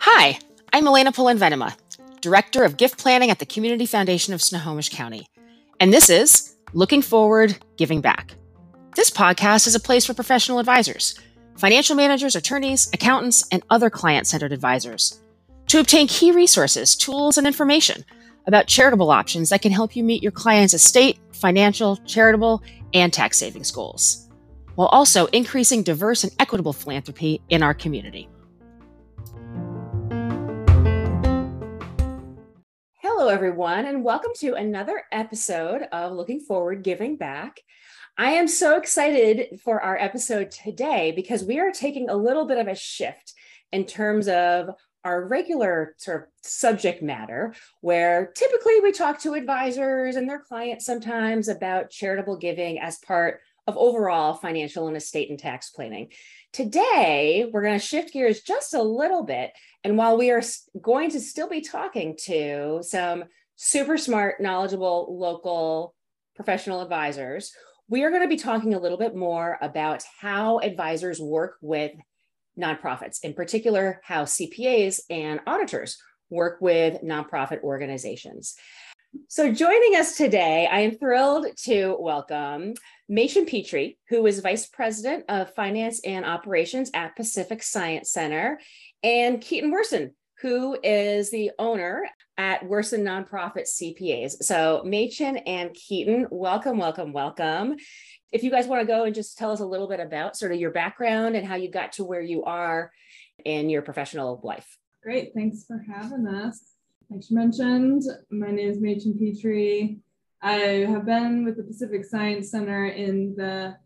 Hi, I'm Elena Polenvenema, Director of Gift Planning at the Community Foundation of Snohomish County. And this is Looking Forward, Giving Back. This podcast is a place for professional advisors, financial managers, attorneys, accountants, and other client centered advisors to obtain key resources, tools, and information about charitable options that can help you meet your client's estate, financial, charitable, and tax savings goals, while also increasing diverse and equitable philanthropy in our community. Hello, everyone, and welcome to another episode of Looking Forward Giving Back. I am so excited for our episode today because we are taking a little bit of a shift in terms of our regular sort of subject matter, where typically we talk to advisors and their clients sometimes about charitable giving as part of overall financial and estate and tax planning. Today, we're going to shift gears just a little bit. And while we are going to still be talking to some super smart, knowledgeable local professional advisors, we are going to be talking a little bit more about how advisors work with nonprofits, in particular, how CPAs and auditors work with nonprofit organizations. So, joining us today, I am thrilled to welcome Machen Petrie, who is Vice President of Finance and Operations at Pacific Science Center, and Keaton Werson, who is the owner at Werson Nonprofit CPAs. So, Machen and Keaton, welcome, welcome, welcome. If you guys want to go and just tell us a little bit about sort of your background and how you got to where you are in your professional life. Great, thanks for having us. Like you mentioned, my name is Machen Petrie. I have been with the Pacific Science Center in the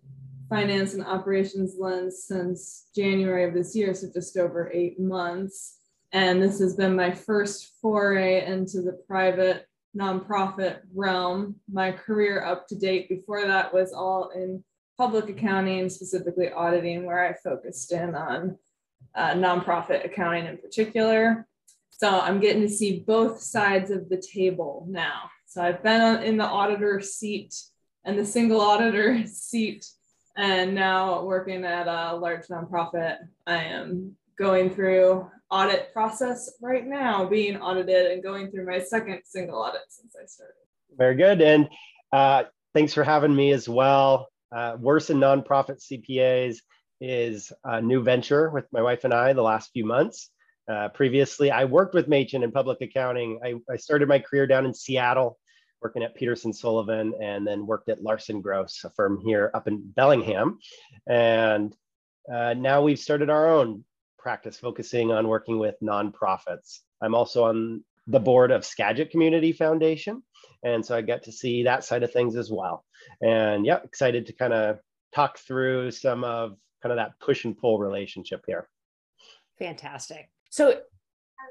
finance and operations lens since January of this year, so just over eight months. And this has been my first foray into the private nonprofit realm. My career up to date before that was all in public accounting, specifically auditing, where I focused in on uh, nonprofit accounting in particular. So I'm getting to see both sides of the table now. So I've been in the auditor seat and the single auditor seat, and now working at a large nonprofit. I am going through audit process right now, being audited and going through my second single audit since I started. Very good. And uh, thanks for having me as well. Uh, Werson Nonprofit CPAs is a new venture with my wife and I the last few months. Uh, previously, I worked with Machen in public accounting. I, I, started my career down in Seattle, working at Peterson Sullivan, and then worked at Larson Gross, a firm here up in Bellingham. And uh, now we've started our own practice focusing on working with nonprofits. I'm also on the board of Skagit Community Foundation. And so I get to see that side of things as well. And yeah, excited to kind of talk through some of kind of that push and pull relationship here. Fantastic. So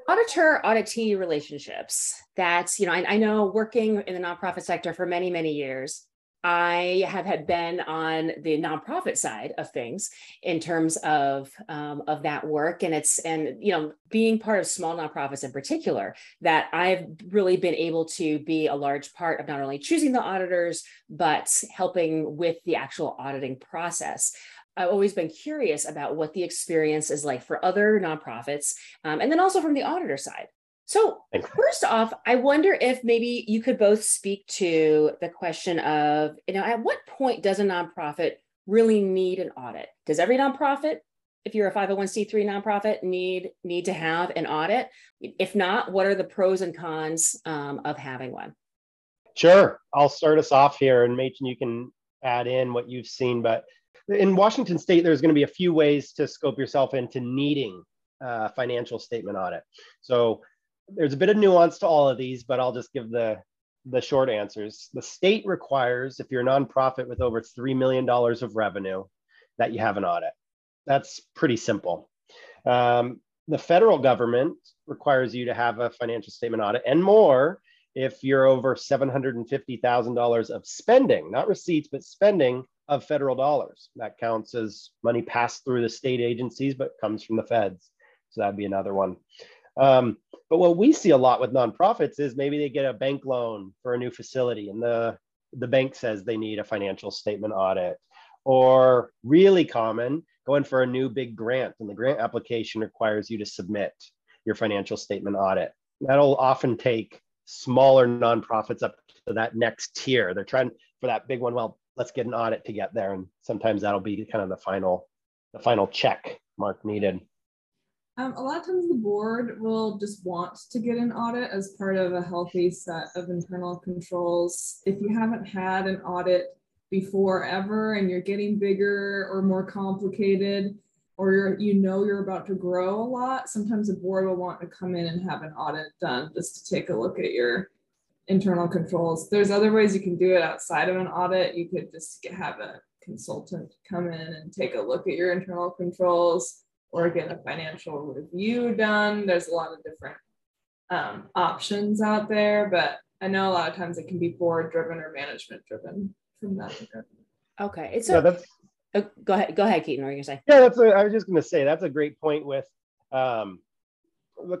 auditor auditee relationships that's you know I, I, know working in the nonprofit sector for many many years I have had been on the nonprofit side of things in terms of um, of that work, and it's and you know being part of small nonprofits in particular that I've really been able to be a large part of not only choosing the auditors but helping with the actual auditing process. I've always been curious about what the experience is like for other nonprofits, um, and then also from the auditor side. So, first off, I wonder if maybe you could both speak to the question of, you know, at what point does a nonprofit really need an audit? Does every nonprofit, if you're a 501c3 nonprofit, need need to have an audit? If not, what are the pros and cons um, of having one? Sure, I'll start us off here, and Machen, you can add in what you've seen. But in Washington State, there's going to be a few ways to scope yourself into needing a financial statement audit. So there's a bit of nuance to all of these, but I'll just give the the short answers. The state requires, if you're a nonprofit with over $3 million of revenue, that you have an audit. That's pretty simple. Um, the federal government requires you to have a financial statement audit and more if you're over $750,000 of spending, not receipts, but spending of federal dollars. That counts as money passed through the state agencies, but comes from the feds. So that'd be another one. Um, but what we see a lot with nonprofits is maybe they get a bank loan for a new facility and the, the bank says they need a financial statement audit. Or really common, going for a new big grant, and the grant application requires you to submit your financial statement audit. That'll often take smaller nonprofits up to that next tier. They're trying for that big one. Well, let's get an audit to get there, and sometimes that'll be kind of the final, the final check mark needed. Um, a lot of times the board will just want to get an audit as part of a healthy set of internal controls. If you haven't had an audit before ever and you're getting bigger or more complicated, or you're, you know you're about to grow a lot, sometimes the board will want to come in and have an audit done just to take a look at your internal controls. There's other ways you can do it outside of an audit. You could just have a consultant come in and take a look at your internal controls or get a financial review done. There's a lot of different um, options out there, but I know a lot of times it can be board driven or management driven from that Okay, it's yeah, a, that's, oh, go ahead. Go ahead, Keaton. What are you gonna say? Yeah, that's. I was just gonna say that's a great point with um,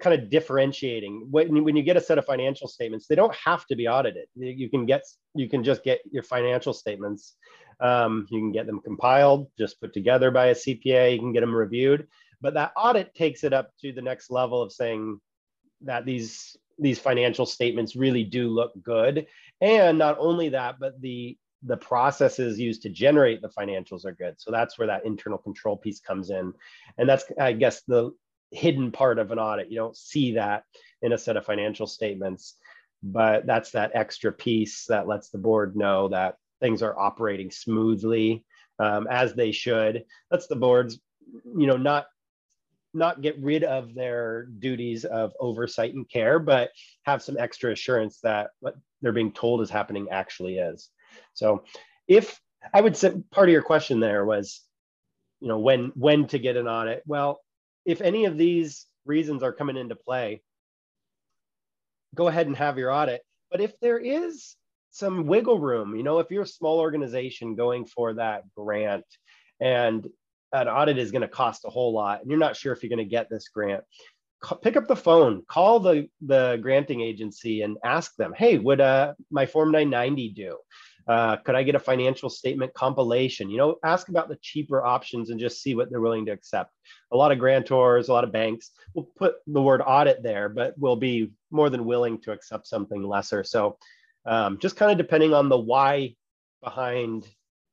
kind of differentiating when you, when you get a set of financial statements. They don't have to be audited. You can get you can just get your financial statements um, you can get them compiled, just put together by a CPA. You can get them reviewed, but that audit takes it up to the next level of saying that these these financial statements really do look good, and not only that, but the the processes used to generate the financials are good. So that's where that internal control piece comes in, and that's I guess the hidden part of an audit. You don't see that in a set of financial statements, but that's that extra piece that lets the board know that things are operating smoothly um, as they should. That's the board's, you know, not not get rid of their duties of oversight and care, but have some extra assurance that what they're being told is happening actually is. So, if I would say part of your question there was, you know, when when to get an audit. Well, if any of these reasons are coming into play, go ahead and have your audit. But if there is some wiggle room. You know, if you're a small organization going for that grant and an audit is going to cost a whole lot and you're not sure if you're going to get this grant, pick up the phone, call the, the granting agency and ask them, hey, would uh, my Form 990 do? Uh, could I get a financial statement compilation? You know, ask about the cheaper options and just see what they're willing to accept. A lot of grantors, a lot of banks will put the word audit there, but will be more than willing to accept something lesser. So um, just kind of depending on the why behind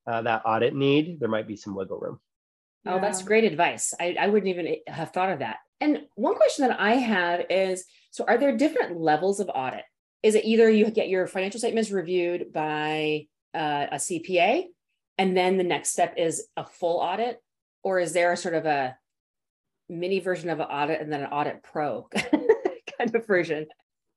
uh, that audit need, there might be some wiggle room. Oh, that's great advice. I, I wouldn't even have thought of that. And one question that I have is so, are there different levels of audit? Is it either you get your financial statements reviewed by uh, a CPA, and then the next step is a full audit? Or is there a sort of a mini version of an audit and then an audit pro kind of version?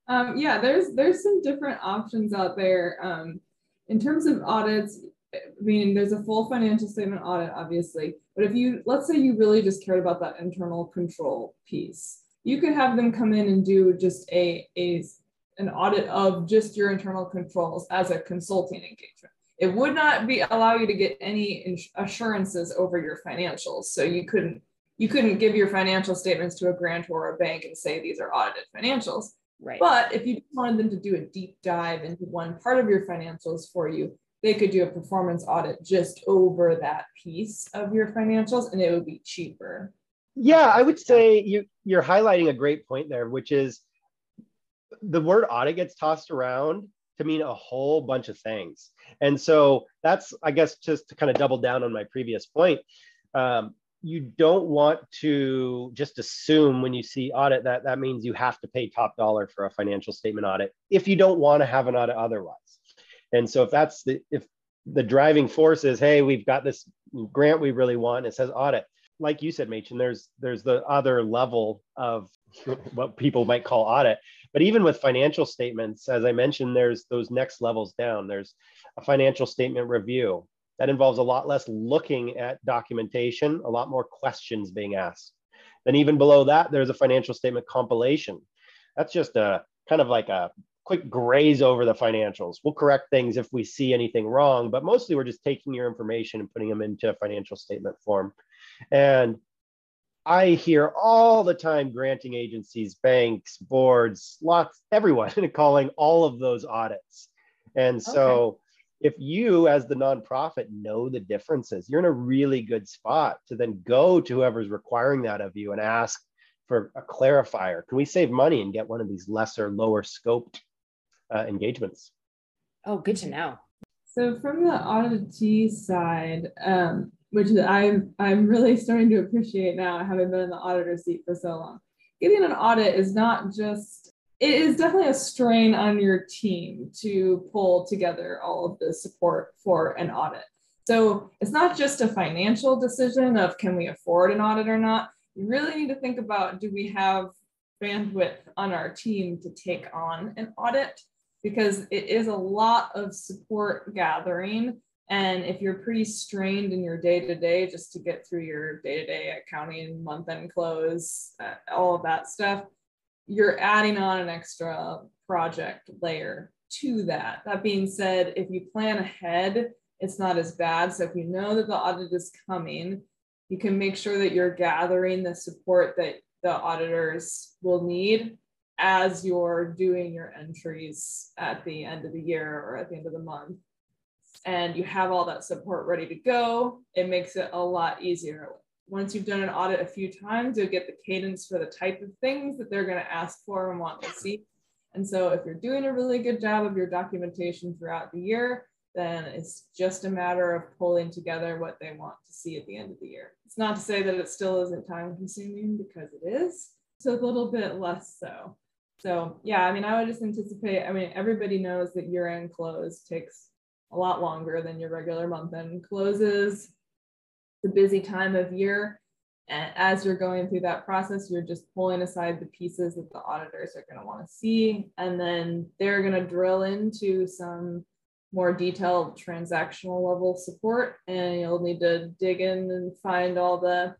Um, yeah, there's there's some different options out there. Um, in terms of audits, I mean, there's a full financial statement audit, obviously. But if you let's say you really just cared about that internal control piece, you could have them come in and do just a, a an audit of just your internal controls as a consulting engagement. It would not be allow you to get any assurances over your financials. So you couldn't you couldn't give your financial statements to a grant or a bank and say these are audited financials. Right. But if you wanted them to do a deep dive into one part of your financials for you, they could do a performance audit just over that piece of your financials and it would be cheaper. Yeah, I would say you you're highlighting a great point there, which is the word audit gets tossed around to mean a whole bunch of things. And so that's, I guess, just to kind of double down on my previous point. Um, you don't want to just assume when you see audit that that means you have to pay top dollar for a financial statement audit if you don't want to have an audit otherwise. And so if that's the if the driving force is, hey, we've got this grant we really want, it says audit. Like you said, Machen, there's there's the other level of what people might call audit. But even with financial statements, as I mentioned, there's those next levels down. There's a financial statement review, that involves a lot less looking at documentation, a lot more questions being asked. Then even below that, there's a financial statement compilation. That's just a kind of like a quick graze over the financials. We'll correct things if we see anything wrong, but mostly we're just taking your information and putting them into a financial statement form. And I hear all the time granting agencies, banks, boards, lots, everyone calling all of those audits. And so if you as the nonprofit know the differences you're in a really good spot to then go to whoever's requiring that of you and ask for a clarifier. Can we save money and get one of these lesser lower scoped uh, engagements? Oh good to know. So from the auditee side um, which i'm i'm really starting to appreciate now having been in the auditor seat for so long getting an audit is not just it is definitely a strain on your team to pull together all of the support for an audit. So it's not just a financial decision of can we afford an audit or not. You really need to think about do we have bandwidth on our team to take on an audit because it is a lot of support gathering. And if you're pretty strained in your day to day just to get through your day to day accounting, month end close, uh, all of that stuff, you're adding on an extra project layer to that. That being said, if you plan ahead, it's not as bad. So if you know that the audit is coming, you can make sure that you're gathering the support that the auditors will need as you're doing your entries at the end of the year or at the end of the month. And you have all that support ready to go. It makes it a lot easier once you've done an audit a few times, you'll get the cadence for the type of things that they're going to ask for and want to see. And so if you're doing a really good job of your documentation throughout the year, then it's just a matter of pulling together what they want to see at the end of the year. It's not to say that it still isn't time consuming because it is. So a little bit less so. So yeah, I mean, I would just anticipate, I mean, everybody knows that year end close takes a lot longer than your regular month end closes the busy time of year. And as you're going through that process, you're just pulling aside the pieces that the auditors are going to want to see. And then they're going to drill into some more detailed transactional level support. And you'll need to dig in and find all the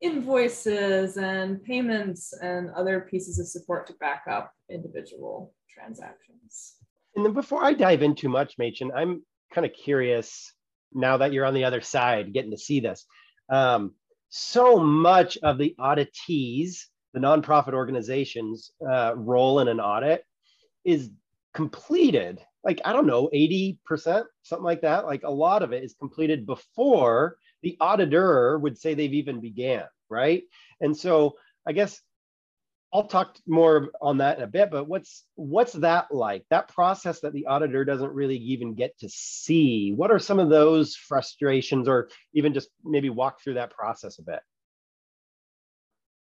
invoices and payments and other pieces of support to back up individual transactions. And then before I dive in too much, Machen, I'm kind of curious now that you're on the other side, getting to see this. Um, so much of the auditees, the nonprofit organizations' uh, role in an audit is completed. Like, I don't know, 80%, something like that. Like, a lot of it is completed before the auditor would say they've even began, right? And so, I guess I'll talk more on that in a bit, but what's what's that like? That process that the auditor doesn't really even get to see. What are some of those frustrations, or even just maybe walk through that process a bit?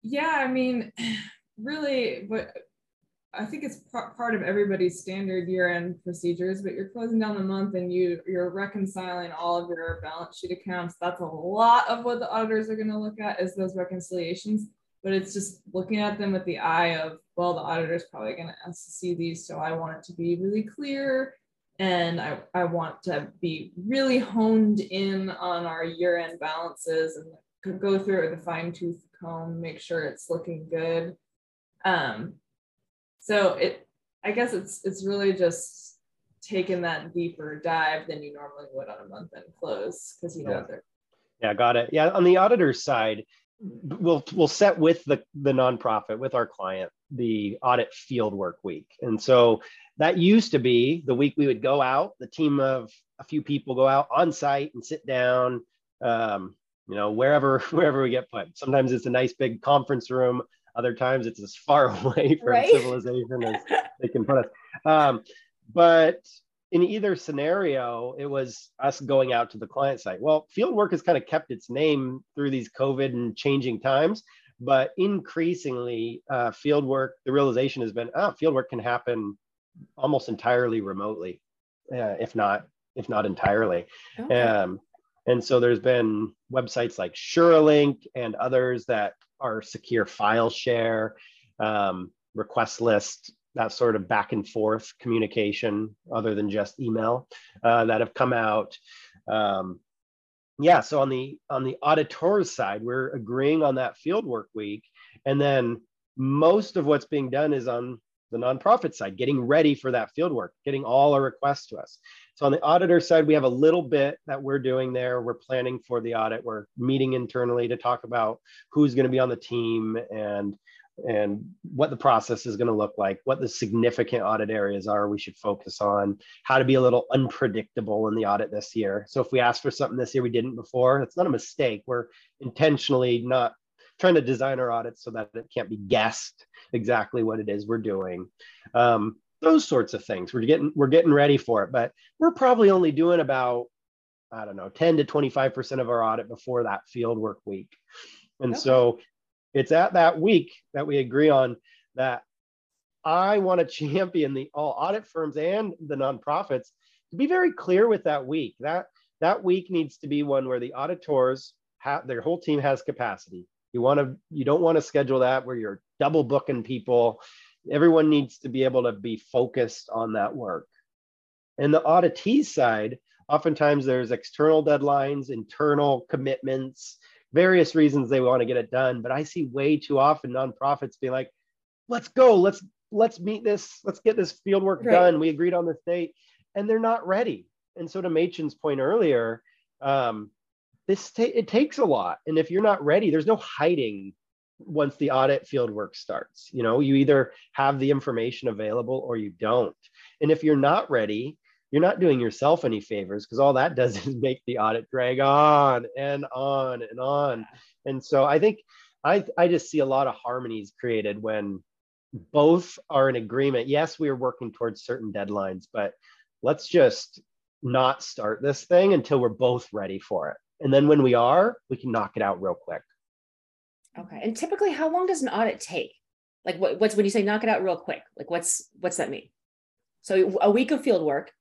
Yeah, I mean, really, but I think it's part of everybody's standard year-end procedures. But you're closing down the month and you you're reconciling all of your balance sheet accounts. That's a lot of what the auditors are going to look at is those reconciliations but it's just looking at them with the eye of, well, the auditor is probably going to ask to see these. So I want it to be really clear. And I, I want to be really honed in on our year end balances and go through it with a fine tooth comb, make sure it's looking good. Um, so it, I guess it's, it's really just taking that deeper dive than you normally would on a month end close because you know yeah. what they're. Yeah, got it. Yeah, on the auditor's side, we'll we'll set with the the nonprofit with our client the audit field work week. And so that used to be the week we would go out the team of a few people go out on site and sit down um, you know wherever wherever we get put. Sometimes it's a nice big conference room. Other times it's as far away from right? civilization as they can put us. Um, but in either scenario, it was us going out to the client site. Well, fieldwork has kind of kept its name through these COVID and changing times, but increasingly, uh, fieldwork, the realization has been, oh, fieldwork can happen almost entirely remotely, uh, if not if not entirely. Okay. Um, and so there's been websites like Suralink and others that are secure file share, um, request list that sort of back and forth communication other than just email uh, that have come out. Um, yeah so on the on the auditors side we're agreeing on that field work week. And then most of what's being done is on the nonprofit side getting ready for that field work getting all our requests to us. So on the auditor side we have a little bit that we're doing there. We're planning for the audit. We're meeting internally to talk about who's going to be on the team and and what the process is going to look like, what the significant audit areas are we should focus on, how to be a little unpredictable in the audit this year. So if we ask for something this year we didn't before, it's not a mistake. We're intentionally not trying to design our audits so that it can't be guessed exactly what it is we're doing. Um, those sorts of things. We're getting we're getting ready for it, but we're probably only doing about I don't know 10 to 25 percent of our audit before that field work week, and okay. so it's at that week that we agree on that I want to champion the all audit firms and the nonprofits to be very clear with that week. That that week needs to be one where the auditors have their whole team has capacity. You want to you don't want to schedule that where you're double booking people. Everyone needs to be able to be focused on that work. And the auditee side, oftentimes there's external deadlines, internal commitments, various reasons they want to get it done. But I see way too often nonprofits being like, let's go, let's let's meet this, let's get this field work right. done. We agreed on this date, and they're not ready. And so to Machen's point earlier, um, this ta- it takes a lot. And if you're not ready, there's no hiding once the audit field work starts. You know, you either have the information available or you don't. And if you're not ready, you're not doing yourself any favors because all that does is make the audit drag on and on and on. And so I think I, I just see a lot of harmonies created when both are in agreement. Yes, we are working towards certain deadlines, but let's just not start this thing until we're both ready for it. And then when we are, we can knock it out real quick. Okay. And typically, how long does an audit take? Like, what, what's when you say knock it out real quick? Like, what's what's that mean? So a week of field work,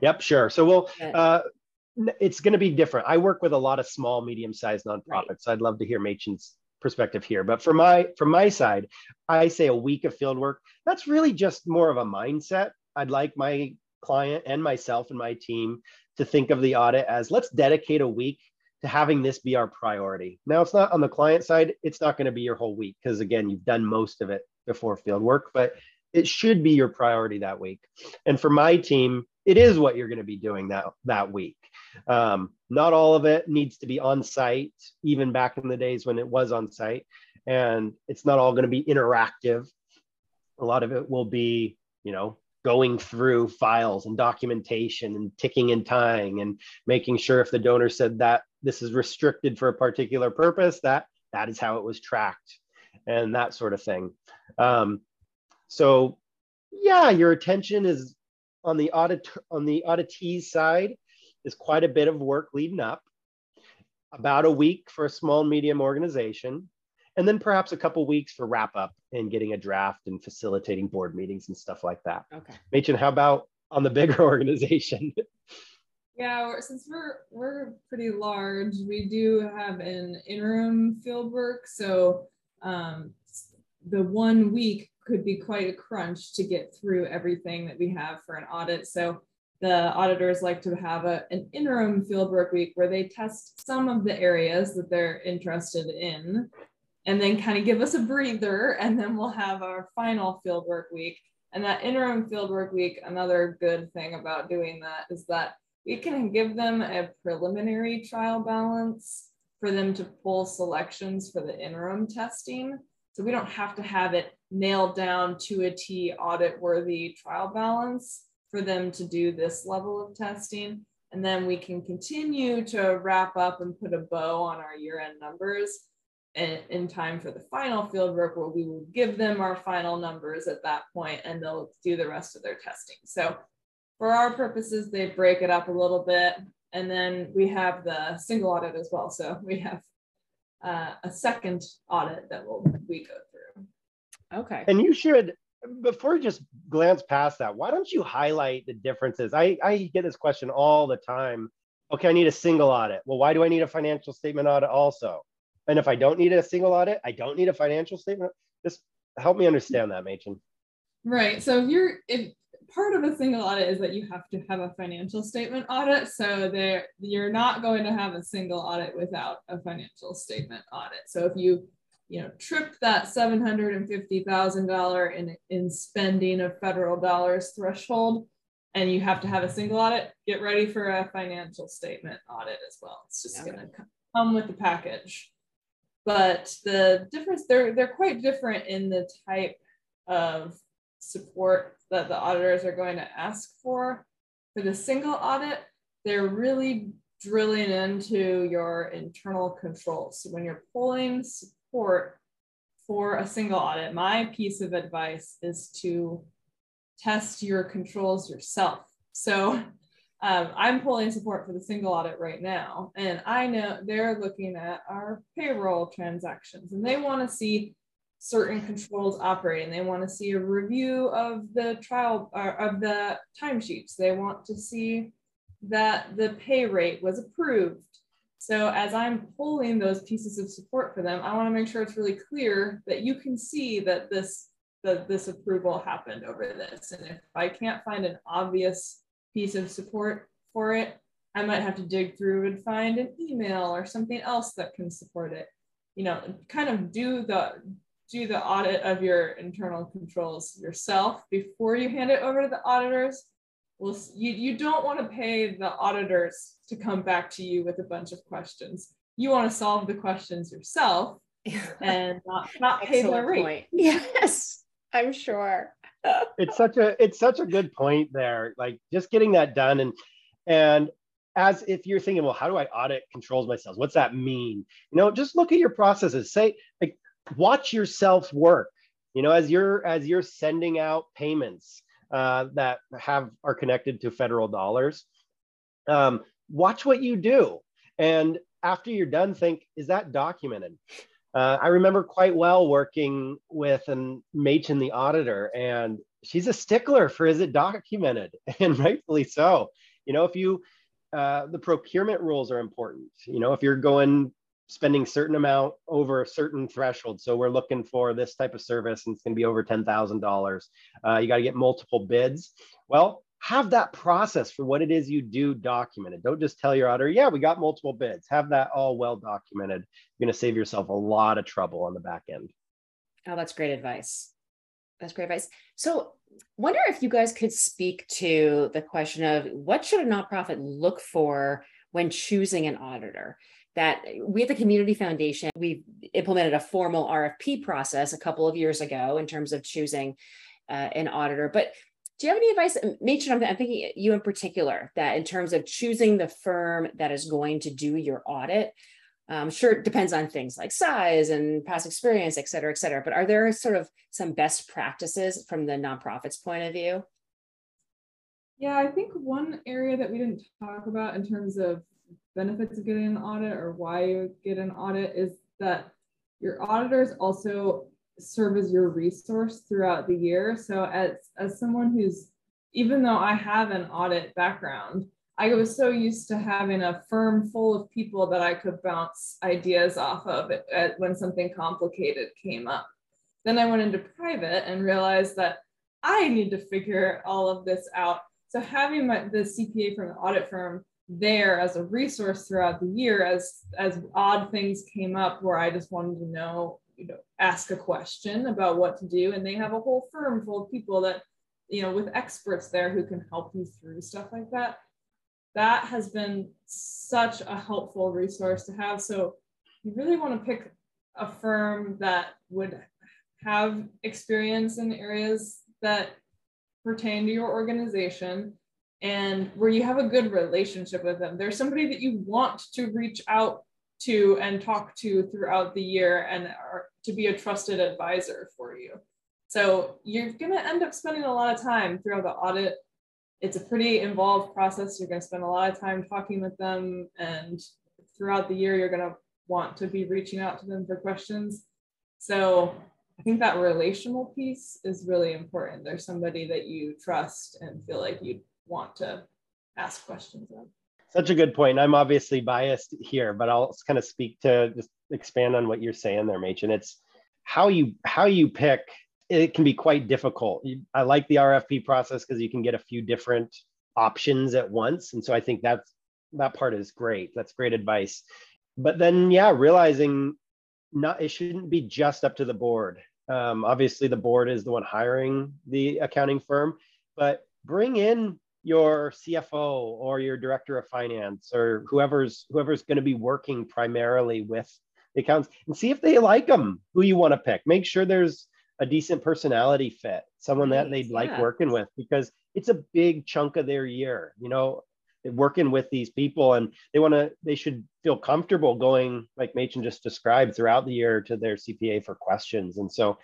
Yep, sure. So we'll. Uh, it's going to be different. I work with a lot of small, medium-sized nonprofits. Right. So I'd love to hear Machen's perspective here. But from my from my side, I say a week of field work. That's really just more of a mindset. I'd like my client and myself and my team to think of the audit as let's dedicate a week to having this be our priority. Now it's not on the client side, it's not going to be your whole week because again, you've done most of it before field work, but it should be your priority that week. And for my team, it is what you're going to be doing that that week. Um, not all of it needs to be on site, even back in the days when it was on site, and it's not all going to be interactive. A lot of it will be, you know, going through files and documentation and ticking and tying and making sure if the donor said that this is restricted for a particular purpose, that that is how it was tracked and that sort of thing. Um, so yeah, your attention is on the audit on the auditee side is quite a bit of work leading up about a week for a small and medium organization and then perhaps a couple weeks for wrap up and getting a draft and facilitating board meetings and stuff like that. Okay. Machen, how about on the bigger organization? Yeah since we're we're pretty large we do have an interim field work. So um, the one week could be quite a crunch to get through everything that we have for an audit. So the auditors like to have a, an interim fieldwork week where they test some of the areas that they're interested in and then kind of give us a breather and then we'll have our final fieldwork week. And that interim fieldwork week, another good thing about doing that is that we can give them a preliminary trial balance for them to pull selections for the interim testing. So we don't have to have it nailed down to a T audit worthy trial balance for them to do this level of testing. And then we can continue to wrap up and put a bow on our year end numbers in, in time for the final field work where we will give them our final numbers at that point and they'll do the rest of their testing. So for our purposes, they break it up a little bit. And then we have the single audit as well. So we have uh, a second audit that will we go through. Okay. And you should before you just glance past that, why don't you highlight the differences? I, I get this question all the time. Okay, I need a single audit. Well, why do I need a financial statement audit also? And if I don't need a single audit, I don't need a financial statement. Just help me understand that, Machen. Right. So if you're if part of a single audit is that you have to have a financial statement audit. So there, you're not going to have a single audit without a financial statement audit. So if you, you know, trip that seven hundred and fifty thousand dollar in in spending of federal dollars threshold, and you have to have a single audit, get ready for a financial statement audit as well. It's just okay. going to come with the package. but the difference they're they're quite different in the type of support that the auditors are going to ask for. For the single audit, they're really drilling into your internal controls. So when you're pulling support for a single audit, my piece of advice is to test your controls yourself. So um, I'm pulling support for the single audit right now, and I know they're looking at our payroll transactions and they want to see certain controls operate and They want to see a review of the trial uh, of the timesheets. They want to see that the pay rate was approved. So as I'm pulling those pieces of support for them, I want to make sure it's really clear that you can see that this that this approval happened over this. And if I can't find an obvious piece of support for it, I might have to dig through and find an email or something else that can support it. You know, kind of do the do the audit of your internal controls yourself before you hand it over to the auditors well, you, you don't want to pay the auditors to come back to you with a bunch of questions. You want to solve the questions yourself and not, not pay their rate. Point. Yes, I'm sure. it's such a it's such a good point there. Like just getting that done and and as if you're thinking, well, how do I audit controls myself? What's that mean? You know, just look at your processes. Say like watch yourself work. You know, as you're as you're sending out payments, uh, that have are connected to federal dollars. Um, watch what you do, and after you're done, think: Is that documented? Uh, I remember quite well working with an Machen, the auditor, and she's a stickler for is it documented, and rightfully so. You know, if you uh, the procurement rules are important. You know, if you're going spending certain amount over a certain threshold. So we're looking for this type of service and it's going to be over $10,000. Uh, you got to get multiple bids. Well, have that process for what it is you do documented. Don't just tell your auditor, yeah, we got multiple bids. Have that all well documented. You're going to save yourself a lot of trouble on the back end. Oh, that's great advice. That's great advice. So, wonder if you guys could speak to the question of what should a nonprofit look for when choosing an auditor? That we at the Community Foundation, we implemented a formal RFP process a couple of years ago in terms of choosing uh, an auditor. But do you have any advice, Machen? I'm, I'm thinking you in particular, that in terms of choosing the firm that is going to do your audit, um, sure, it depends on things like size and past experience, et cetera, et cetera. But are there sort of some best practices from the nonprofit's point of view? Yeah, I think one area that we didn't talk about in terms of benefits of getting an audit or why you get an audit is that your auditors also serve as your resource throughout the year. So as as someone who's even though I have an audit background, I was so used to having a firm full of people that I could bounce ideas off of it, at, when something complicated came up. Then I went into private and realized that I need to figure all of this out. So having my, the CPA from the audit firm there as a resource throughout the year as as odd things came up where I just wanted to know, you know, ask a question about what to do. And they have a whole firm full of people that, you know, with experts there who can help you through stuff like that. That has been such a helpful resource to have. So you really want to pick a firm that would have experience in areas that pertain to your organization and where you have a good relationship with them. There's somebody that you want to reach out to and talk to throughout the year and are, to be a trusted advisor for you. So you're going to end up spending a lot of time throughout the audit. It's a pretty involved process. You're going to spend a lot of time talking with them, and throughout the year, you're going to want to be reaching out to them for questions. So I think that relational piece is really important. There's somebody that you trust and feel like you want to ask questions of. Such a good point. I'm obviously biased here, but I'll kind of speak to just expand on what you're saying there, Machen. It's how you how you pick. It can be quite difficult. I like the RFP process because you can get a few different options at once, and so I think that's that part is great. That's great advice. But then, yeah, realizing not it shouldn't be just up to the board. Um, obviously, the board is the one hiring the accounting firm, but bring in your CFO or your director of finance or whoever's whoever's going to be working primarily with the accounts and see if they like them, who you want to pick. Make sure there's a decent personality fit, someone right, that they'd yeah. like working with, because it's a big chunk of their year. You know, working with these people and they want to they should feel comfortable going like Machen just described throughout the year to their CPA for questions and so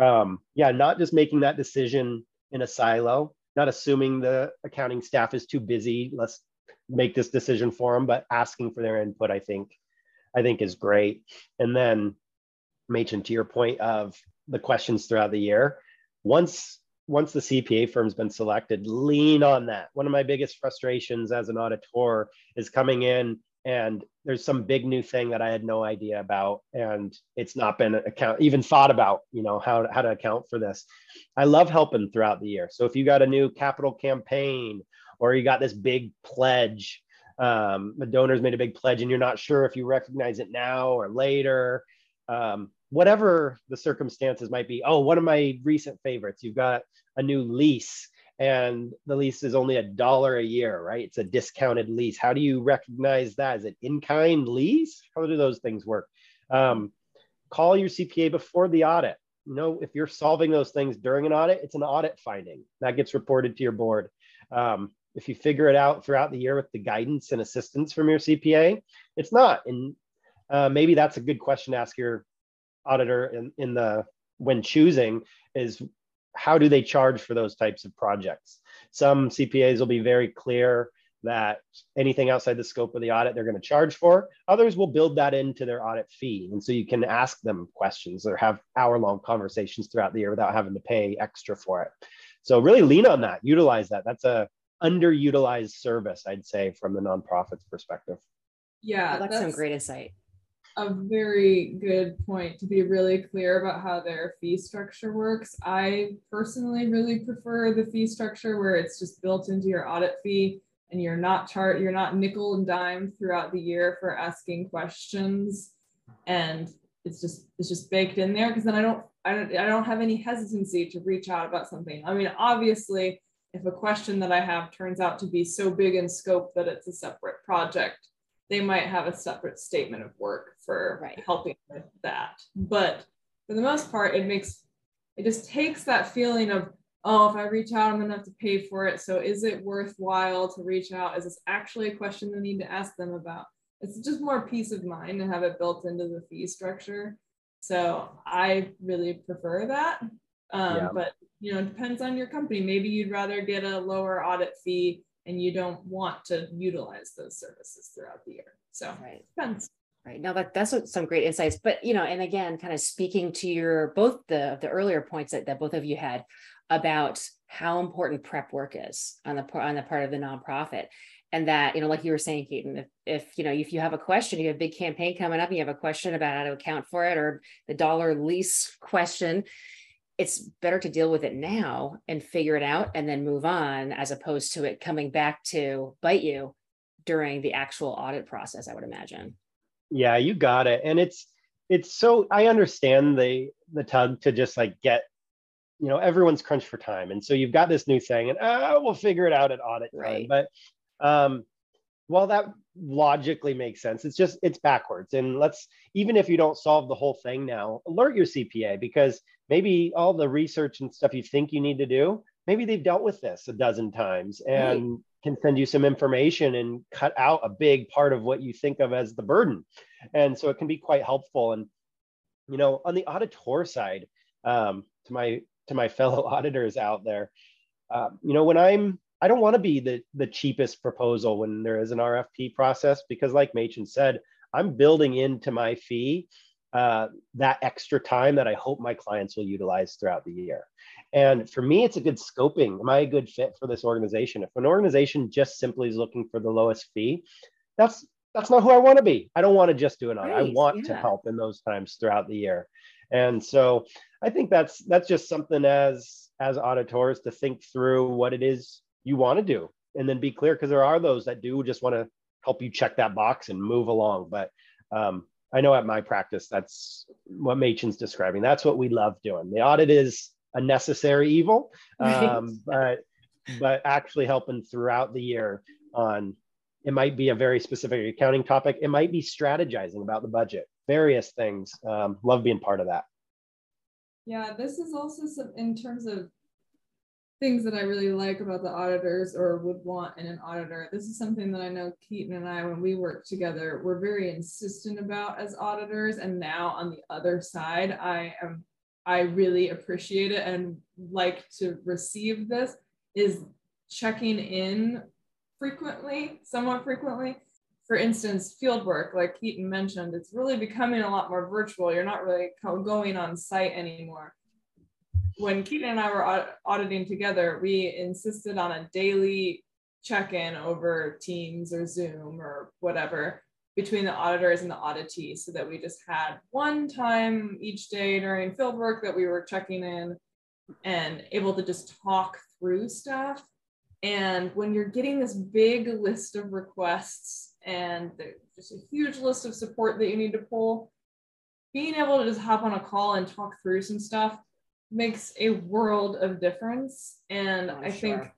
um, yeah not just making that decision in a silo not assuming the accounting staff is too busy let's make this decision for them but asking for their input I think I think is great and then Machen to your point of the questions throughout the year once once the CPA firm's been selected, lean on that. One of my biggest frustrations as an auditor is coming in and there's some big new thing that I had no idea about, and it's not been account even thought about, you know, how, how to account for this. I love helping throughout the year. So if you got a new capital campaign or you got this big pledge, um, the donors made a big pledge and you're not sure if you recognize it now or later, um, whatever the circumstances might be. Oh, one of my recent favorites, you've got a new lease and the lease is only a dollar a year, right? It's a discounted lease. How do you recognize that? Is it in kind lease? How do those things work? Um, call your CPA before the audit. You know, if you're solving those things during an audit, it's an audit finding that gets reported to your board. Um, if you figure it out throughout the year with the guidance and assistance from your CPA, it's not. And uh, maybe that's a good question to ask your auditor in, in the when choosing is how do they charge for those types of projects? Some CPAs will be very clear that anything outside the scope of the audit they're going to charge for. Others will build that into their audit fee. And so you can ask them questions or have hour long conversations throughout the year without having to pay extra for it. So really lean on that, utilize that. That's a underutilized service, I'd say, from the nonprofit's perspective. Yeah, that's, that's some great insight a very good point to be really clear about how their fee structure works. I personally really prefer the fee structure where it's just built into your audit fee and you're not chart you're not nickel and dime throughout the year for asking questions and it's just it's just baked in there because then I don't I don't I don't have any hesitancy to reach out about something. I mean obviously if a question that I have turns out to be so big in scope that it's a separate project they might have a separate statement of work for right. helping with that. But for the most part, it makes it just takes that feeling of, oh, if I reach out, I'm gonna have to pay for it. So is it worthwhile to reach out? Is this actually a question I need to ask them about? It's just more peace of mind to have it built into the fee structure. So I really prefer that. Um, yeah. But you know, it depends on your company. Maybe you'd rather get a lower audit fee and you don't want to utilize those services throughout the year. So right. depends. Right. Now that that's some great insights. But you know, and again, kind of speaking to your both the the earlier points that, that both of you had about how important prep work is on the on the part of the nonprofit. And that, you know, like you were saying, Keaton, if, if you know, if you have a question, you have a big campaign coming up, you have a question about how to account for it or the dollar lease question, it's better to deal with it now and figure it out and then move on as opposed to it coming back to bite you during the actual audit process i would imagine. Yeah you got it. And it's it's so i understand the the tug to just like get you know everyone's crunched for time. And so you've got this new thing and oh, we'll figure it out at audit time. Right. but um while that logically makes sense it's just it's backwards. And let's even if you don't solve the whole thing now alert your cpa because maybe all the research and stuff you think you need to do, maybe they've dealt with this a dozen times and right. can send you some information and cut out a big part of what you think of as the burden. And so it can be quite helpful. And, you know, on the auditor side, um, to my to my fellow auditors out there, uh, you know, when I'm I don't want to be the the cheapest proposal when there is an RFP process because, like Machen said, I'm building into my fee uh, that extra time that I hope my clients will utilize throughout the year. And for me, it's a good scoping. Am I a good fit for this organization? If an organization just simply is looking for the lowest fee, that's that's not who I want to be. I don't want to just do it on. Right, I want yeah. to help in those times throughout the year. And so I think that's that's just something as as auditors to think through what it is you want to do and then be clear because there are those that do just want to help you check that box and move along. But um, I know at my practice, that's what Machen's describing. That's what we love doing. The audit is a necessary evil, um, but but actually helping throughout the year on it might be a very specific accounting topic. It might be strategizing about the budget, various things. Um, love being part of that. Yeah, this is also some in terms of things that I really like about the auditors or would want in an auditor. This is something that I know Keaton and I, when we work together, we're very insistent about as auditors. And now on the other side, I am I really appreciate it and like to receive this is checking in frequently, somewhat frequently. For instance, field work, like Keaton mentioned, it's really becoming a lot more virtual. You're not really going on site anymore when Keaton and I were auditing together, we insisted on a daily check-in over Teams or Zoom or whatever between the auditors and the auditee so that we just had one time each day during field work that we were checking in and able to just talk through stuff. And when you're getting this big list of requests and just a huge list of support that you need to pull, being able to just hop on a call and talk through some stuff makes a world of difference. And oh, I sure. think,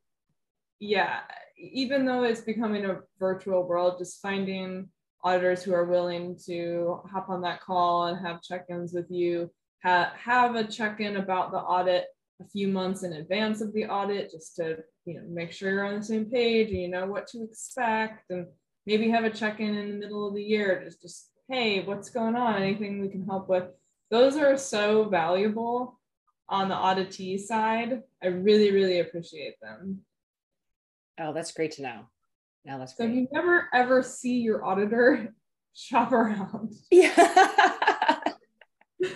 yeah, even though it's becoming a virtual world, just finding auditors who are willing to hop on that call and have check-ins with you, ha- have a check-in about the audit a few months in advance of the audit, just to you know make sure you're on the same page and you know what to expect, and maybe have a check-in in the middle of the year, just just hey, what's going on? Anything we can help with? Those are so valuable on the auditee side, I really, really appreciate them. Oh, that's great to know. Now that's so great. if you never ever see your auditor, shop around. Yeah.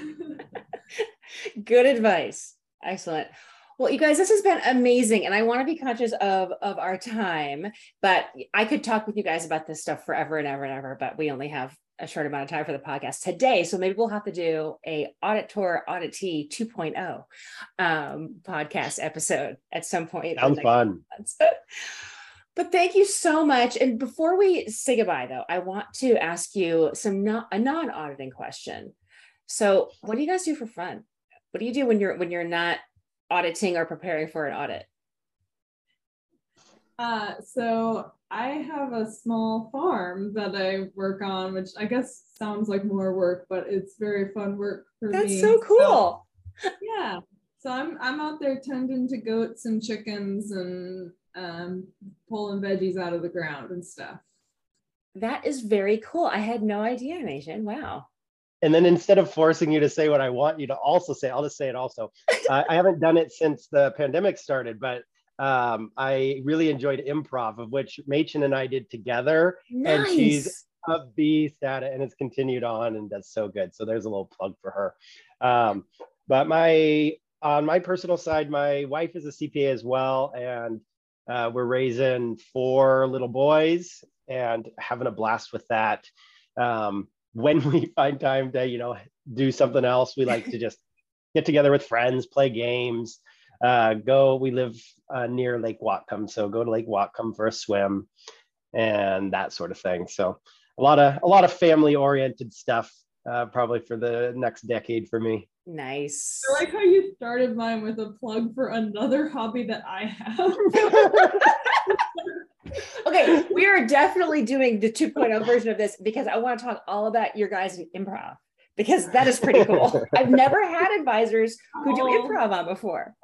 Good advice. Excellent. Well, you guys, this has been amazing. And I want to be conscious of, of our time, but I could talk with you guys about this stuff forever and ever and ever, but we only have a short amount of time for the podcast today. So maybe we'll have to do a auditor auditee 2.0 um, podcast episode at some point. Sounds fun. but thank you so much. And before we say goodbye, though, I want to ask you some not a non-auditing question. So, what do you guys do for fun? What do you do when you're when you're not auditing or preparing for an audit? Uh, so I have a small farm that I work on, which I guess sounds like more work, but it's very fun work for That's me. That's so cool. So, yeah. So I'm I'm out there tending to goats and chickens and um, pulling veggies out of the ground and stuff. That is very cool. I had no idea, Nation. Wow. And then instead of forcing you to say what I want you to also say, I'll just say it also. uh, I haven't done it since the pandemic started, but um, I really enjoyed improv, of which Machen and I did together. Nice. And she's a beast at it and it's continued on and does so good. So there's a little plug for her. Um, but my on my personal side, my wife is a CPA as well, and uh, we're raising four little boys and having a blast with that. Um, when we find time to, you know, do something else, we like to just get together with friends, play games uh, go. We live uh, near Lake Whatcom, so go to Lake Whatcom for a swim and that sort of thing. So a lot of a lot of family oriented stuff, uh, probably for the next decade for me. Nice. I like how you started mine with a plug for another hobby that I have. okay, we are definitely doing the 2.0 version of this because I want to talk all about your guys' improv because that is pretty cool. I've never had advisors who do improv on before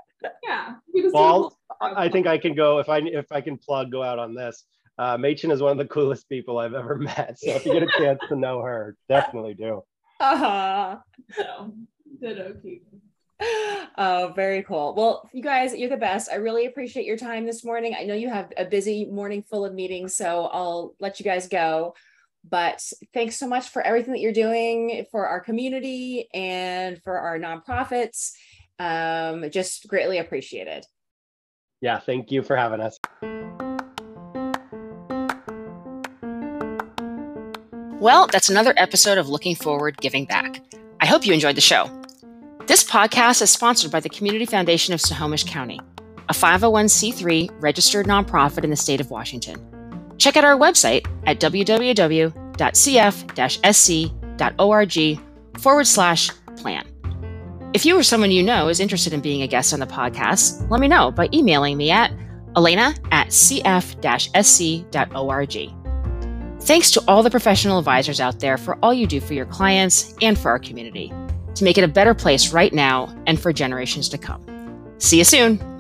yeah. Well, I think I can go if I if I can plug go out on this. Uh, Machen is one of the coolest people I've ever met. So if you get a chance to know her, definitely do. Uh-huh. No, ditto, Oh, very cool. Well, you guys, you're the best. I really appreciate your time this morning. I know you have a busy morning full of meetings, so I'll let you guys go. But thanks so much for everything that you're doing for our community and for our nonprofits um, just greatly appreciated. Yeah, thank you for having us. Well, that's another episode of Looking Forward Giving Back. I hope you enjoyed the show. This podcast is sponsored by the Community Foundation of Snohomish County, a 501c3 registered nonprofit in the state of Washington. Check out our website at www.cf sc.org forward slash plan. If you or someone you know is interested in being a guest on the podcast, let me know by emailing me at elena at cf sc.org. Thanks to all the professional advisors out there for all you do for your clients and for our community to make it a better place right now and for generations to come. See you soon.